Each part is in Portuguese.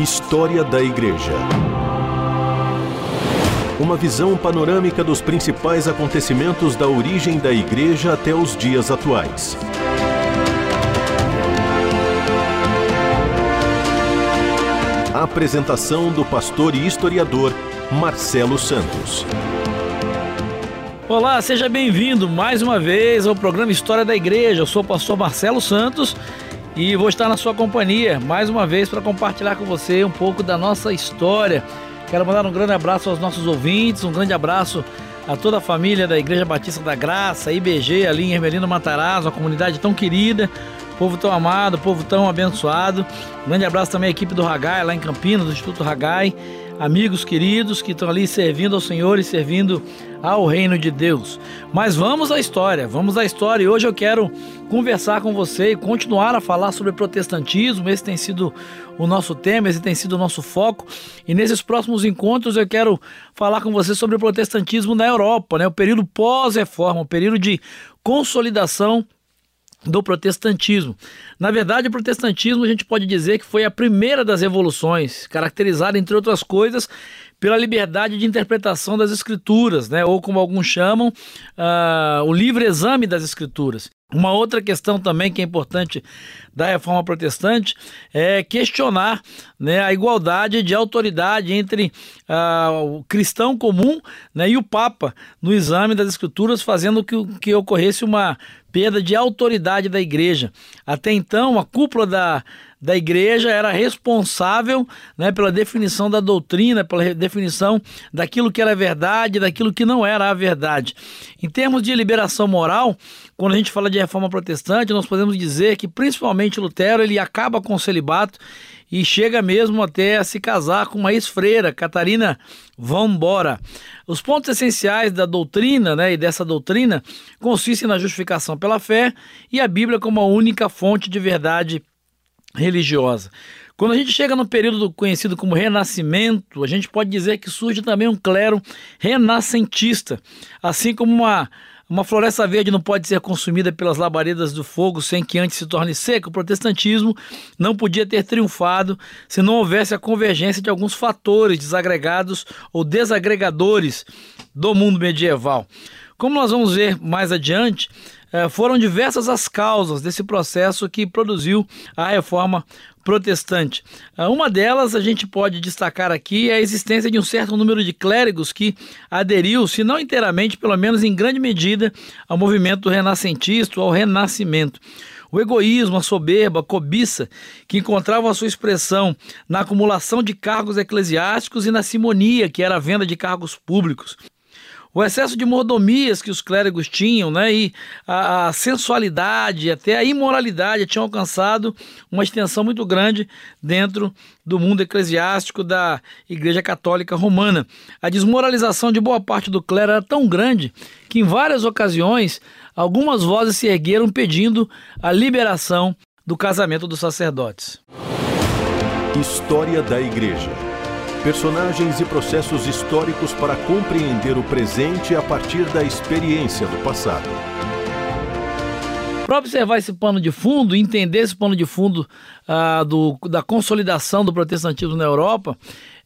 História da Igreja. Uma visão panorâmica dos principais acontecimentos da origem da Igreja até os dias atuais. A apresentação do pastor e historiador Marcelo Santos. Olá, seja bem-vindo mais uma vez ao programa História da Igreja. Eu sou o pastor Marcelo Santos e vou estar na sua companhia mais uma vez para compartilhar com você um pouco da nossa história. Quero mandar um grande abraço aos nossos ouvintes, um grande abraço a toda a família da Igreja Batista da Graça, IBG, ali em Hermelino Matarazzo, uma comunidade tão querida, povo tão amado, povo tão abençoado. Um grande abraço também à equipe do Ragai, lá em Campinas, do Instituto Ragai amigos queridos que estão ali servindo ao Senhor e servindo ao reino de Deus. Mas vamos à história, vamos à história. E hoje eu quero conversar com você e continuar a falar sobre protestantismo. Esse tem sido o nosso tema, esse tem sido o nosso foco. E nesses próximos encontros eu quero falar com você sobre o protestantismo na Europa, né? O período pós-reforma, o período de consolidação do protestantismo. Na verdade, o protestantismo a gente pode dizer que foi a primeira das revoluções, caracterizada, entre outras coisas, pela liberdade de interpretação das escrituras, né? ou como alguns chamam, uh, o livre exame das escrituras. Uma outra questão também que é importante da reforma protestante é questionar né, a igualdade de autoridade entre uh, o cristão comum né, e o Papa no exame das escrituras, fazendo que, que ocorresse uma perda de autoridade da igreja. Até então, a cúpula da, da igreja era responsável né, pela definição da doutrina, pela definição daquilo que era verdade, daquilo que não era a verdade. Em termos de liberação moral, quando a gente fala de reforma protestante, nós podemos dizer que principalmente Lutero ele acaba com o celibato e chega mesmo até a se casar com uma ex-freira, Catarina Vambora. Os pontos essenciais da doutrina, né, e dessa doutrina, consistem na justificação pela fé e a Bíblia como a única fonte de verdade religiosa. Quando a gente chega no período conhecido como Renascimento, a gente pode dizer que surge também um clero renascentista, assim como uma uma floresta verde não pode ser consumida pelas labaredas do fogo sem que antes se torne seca. O protestantismo não podia ter triunfado se não houvesse a convergência de alguns fatores desagregados ou desagregadores do mundo medieval. Como nós vamos ver mais adiante, foram diversas as causas desse processo que produziu a reforma protestante. Eh, uma delas a gente pode destacar aqui é a existência de um certo número de clérigos que aderiu, se não inteiramente, pelo menos em grande medida, ao movimento renascentista, ao renascimento. O egoísmo, a soberba, a cobiça, que encontravam a sua expressão na acumulação de cargos eclesiásticos e na simonia, que era a venda de cargos públicos o excesso de mordomias que os clérigos tinham, né, e a, a sensualidade, até a imoralidade tinham alcançado uma extensão muito grande dentro do mundo eclesiástico da Igreja Católica Romana. A desmoralização de boa parte do clero era tão grande que em várias ocasiões algumas vozes se ergueram pedindo a liberação do casamento dos sacerdotes. História da Igreja personagens e processos históricos para compreender o presente a partir da experiência do passado. Para observar esse pano de fundo, entender esse pano de fundo ah, do, da consolidação do protestantismo na Europa,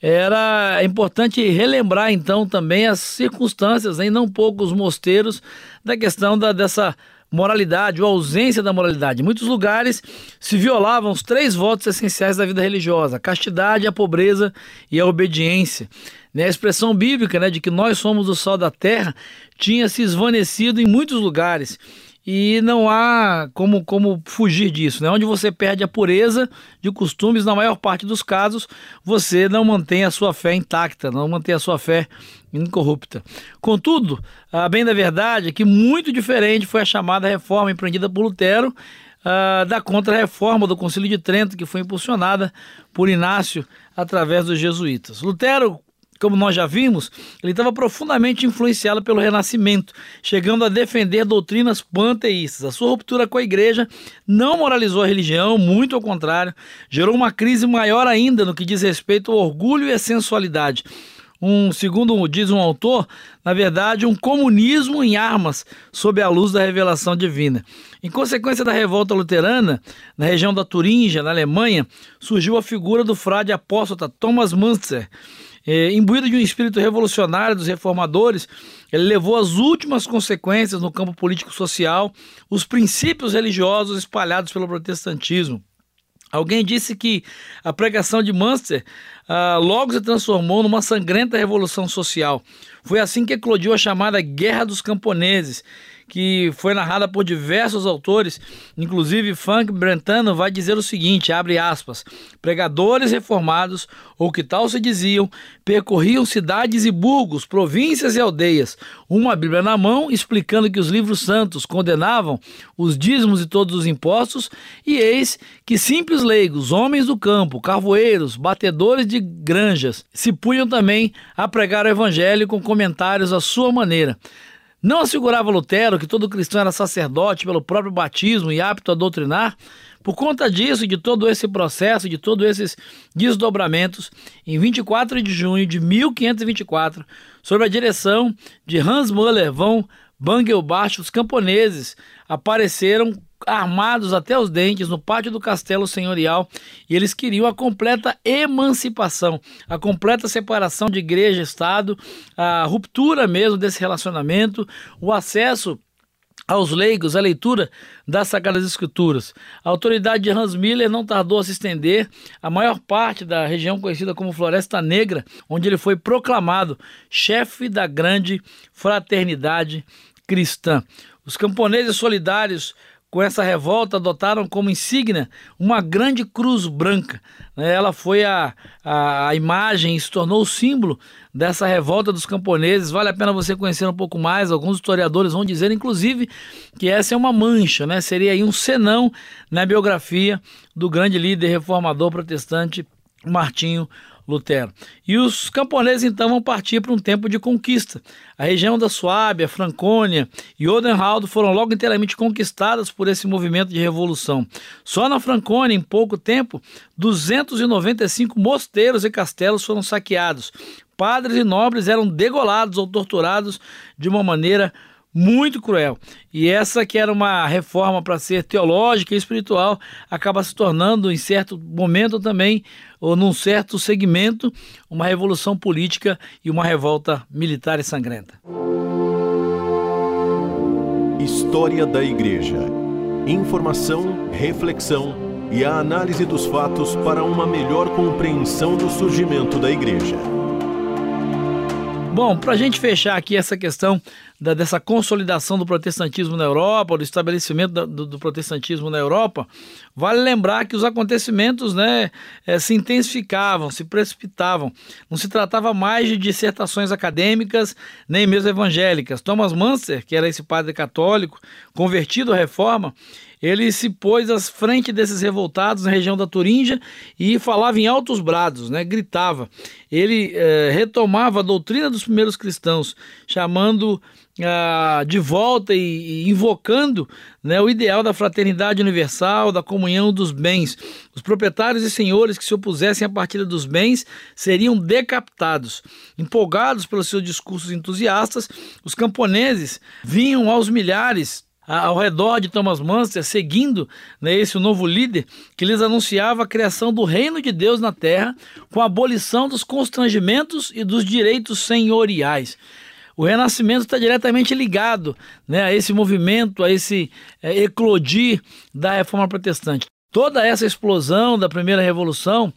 era importante relembrar então também as circunstâncias, em não poucos mosteiros, da questão da, dessa moralidade ou ausência da moralidade. Em muitos lugares se violavam os três votos essenciais da vida religiosa: a castidade, a pobreza e a obediência. Né, a expressão bíblica né, de que nós somos o sol da terra tinha se esvanecido em muitos lugares e não há como, como fugir disso. Né? Onde você perde a pureza de costumes, na maior parte dos casos, você não mantém a sua fé intacta, não mantém a sua fé incorrupta. Contudo, a bem da verdade é que muito diferente foi a chamada reforma empreendida por Lutero uh, da contra-reforma do Concílio de Trento, que foi impulsionada por Inácio através dos jesuítas. Lutero como nós já vimos, ele estava profundamente influenciado pelo Renascimento, chegando a defender doutrinas panteístas. A sua ruptura com a igreja não moralizou a religião, muito ao contrário, gerou uma crise maior ainda no que diz respeito ao orgulho e à sensualidade. um, segundo diz um autor, na verdade, um comunismo em armas sob a luz da revelação divina. Em consequência da revolta luterana, na região da Turingia, na Alemanha, surgiu a figura do frade apóstata Thomas Münzer. É, imbuído de um espírito revolucionário dos reformadores, ele levou às últimas consequências no campo político-social os princípios religiosos espalhados pelo protestantismo. Alguém disse que a pregação de Munster ah, logo se transformou numa sangrenta revolução social. Foi assim que eclodiu a chamada Guerra dos Camponeses, que foi narrada por diversos autores, inclusive Frank Brentano vai dizer o seguinte, abre aspas, pregadores reformados, ou que tal se diziam, percorriam cidades e burgos, províncias e aldeias, uma Bíblia na mão, explicando que os livros santos condenavam os dízimos e todos os impostos, e eis que simples leigos, homens do campo, carvoeiros, batedores de granjas, se punham também a pregar o evangelho com comentários à sua maneira, não assegurava Lutero que todo cristão era sacerdote pelo próprio batismo e apto a doutrinar? Por conta disso, de todo esse processo, de todos esses desdobramentos, em 24 de junho de 1524, sob a direção de Hans Müller von Bangelbach, os camponeses apareceram armados até os dentes no pátio do castelo senhorial e eles queriam a completa emancipação, a completa separação de igreja e Estado, a ruptura mesmo desse relacionamento, o acesso aos leigos a leitura das Sagradas Escrituras. A autoridade de Hans Miller não tardou a se estender a maior parte da região conhecida como Floresta Negra, onde ele foi proclamado chefe da grande fraternidade cristã. Os camponeses solidários com essa revolta, adotaram como insígnia uma grande cruz branca. Né? Ela foi a, a, imagem e se tornou o símbolo dessa revolta dos camponeses. Vale a pena você conhecer um pouco mais. Alguns historiadores vão dizer, inclusive, que essa é uma mancha, né? seria aí um senão na biografia do grande líder reformador protestante Martinho Lutero. E os camponeses então vão partir para um tempo de conquista. A região da Suábia, Franconia e Odenwaldo foram logo inteiramente conquistadas por esse movimento de revolução. Só na Franconia, em pouco tempo, 295 mosteiros e castelos foram saqueados. Padres e nobres eram degolados ou torturados de uma maneira muito cruel. E essa que era uma reforma para ser teológica e espiritual acaba se tornando em certo momento também ou num certo segmento uma revolução política e uma revolta militar e sangrenta. História da Igreja. Informação, reflexão e a análise dos fatos para uma melhor compreensão do surgimento da Igreja. Bom, para a gente fechar aqui essa questão da, dessa consolidação do protestantismo na Europa, do estabelecimento da, do, do, protestantismo na Europa, vale lembrar que os acontecimentos né, é, se intensificavam, se precipitavam. Não se tratava mais de dissertações acadêmicas, nem mesmo evangélicas. Thomas Manser, que era esse padre católico, convertido à reforma, ele se pôs à frente desses revoltados na região da Turíngia e falava em altos brados, né, gritava. Ele eh, retomava a doutrina dos primeiros cristãos, chamando ah, de volta e, e invocando né, o ideal da fraternidade universal, da comunhão dos bens. Os proprietários e senhores que se opusessem à partilha dos bens seriam decapitados. Empolgados pelos seus discursos entusiastas, os camponeses vinham aos milhares ao redor de Thomas Manster, seguindo né, esse novo líder, que lhes anunciava a criação do reino de Deus na terra, com a abolição dos constrangimentos e dos direitos senhoriais. O renascimento está diretamente ligado né, a esse movimento, a esse é, eclodir da reforma protestante. Toda essa explosão da primeira revolução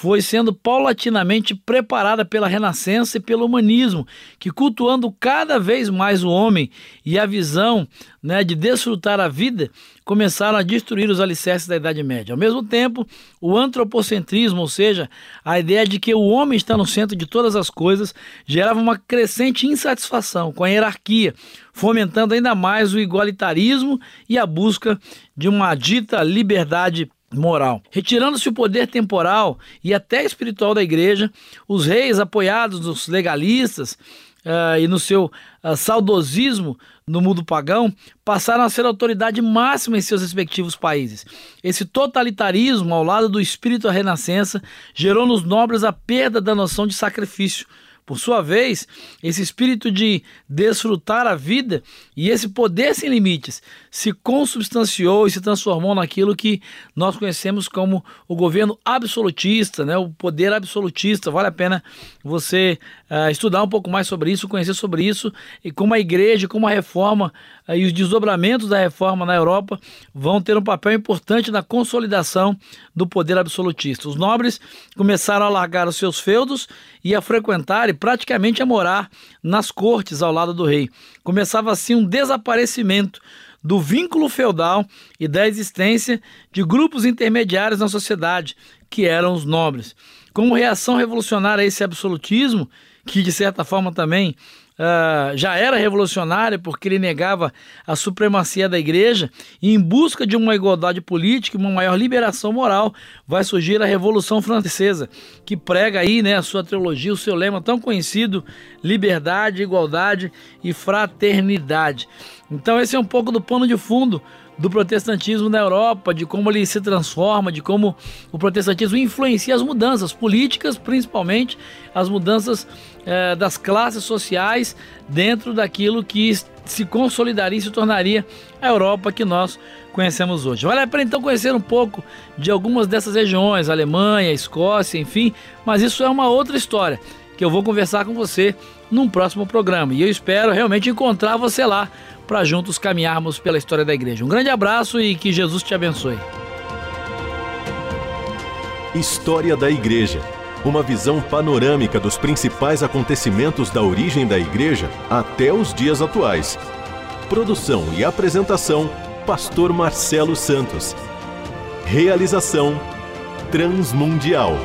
foi sendo paulatinamente preparada pela Renascença e pelo humanismo, que cultuando cada vez mais o homem e a visão né, de desfrutar a vida, começaram a destruir os alicerces da Idade Média. Ao mesmo tempo, o antropocentrismo, ou seja, a ideia de que o homem está no centro de todas as coisas, gerava uma crescente insatisfação com a hierarquia, fomentando ainda mais o igualitarismo e a busca de uma dita liberdade moral. Retirando-se o poder temporal e até espiritual da igreja, os reis, apoiados nos legalistas uh, e no seu uh, saudosismo no mundo pagão, passaram a ser a autoridade máxima em seus respectivos países. Esse totalitarismo, ao lado do espírito da renascença, gerou nos nobres a perda da noção de sacrifício Por sua vez, esse espírito de desfrutar a vida e esse poder sem limites se consubstanciou e se transformou naquilo que nós conhecemos como o governo absolutista, né? o poder absolutista. Vale a pena você uh, estudar um pouco mais sobre isso, conhecer sobre isso e como a igreja, como a reforma uh, e os desdobramentos da reforma na Europa vão ter um papel importante na consolidação do poder absolutista. Os nobres começaram a largar os seus feudos e a frequentar e praticamente a morar nas cortes ao lado do rei. Começava assim um desaparecimento do vínculo feudal e da existência de grupos intermediários na sociedade, que eram os nobres. Como reação revolucionária a esse absolutismo, que de certa forma também uh, já era revolucionário porque ele negava a supremacia da igreja, e em busca de uma igualdade política e uma maior liberação moral, vai surgir a Revolução Francesa, que prega aí né, a sua teologia, o seu lema tão conhecido: liberdade, igualdade e fraternidade. Então, esse é um pouco do pano de fundo do protestantismo na Europa, de como ele se transforma, de como o protestantismo influencia as mudanças políticas, principalmente as mudanças eh, das classes sociais dentro daquilo que se consolidaria e se tornaria a Europa que nós conhecemos hoje. Vale a pena então conhecer um pouco de algumas dessas regiões, Alemanha, Escócia, enfim, mas isso é uma outra história que eu vou conversar com você num próximo programa. E eu espero realmente encontrar você lá para juntos caminharmos pela história da igreja. Um grande abraço e que Jesus te abençoe. História da Igreja. Uma visão panorâmica dos principais acontecimentos da origem da igreja até os dias atuais. Produção e apresentação: Pastor Marcelo Santos. Realização: Transmundial.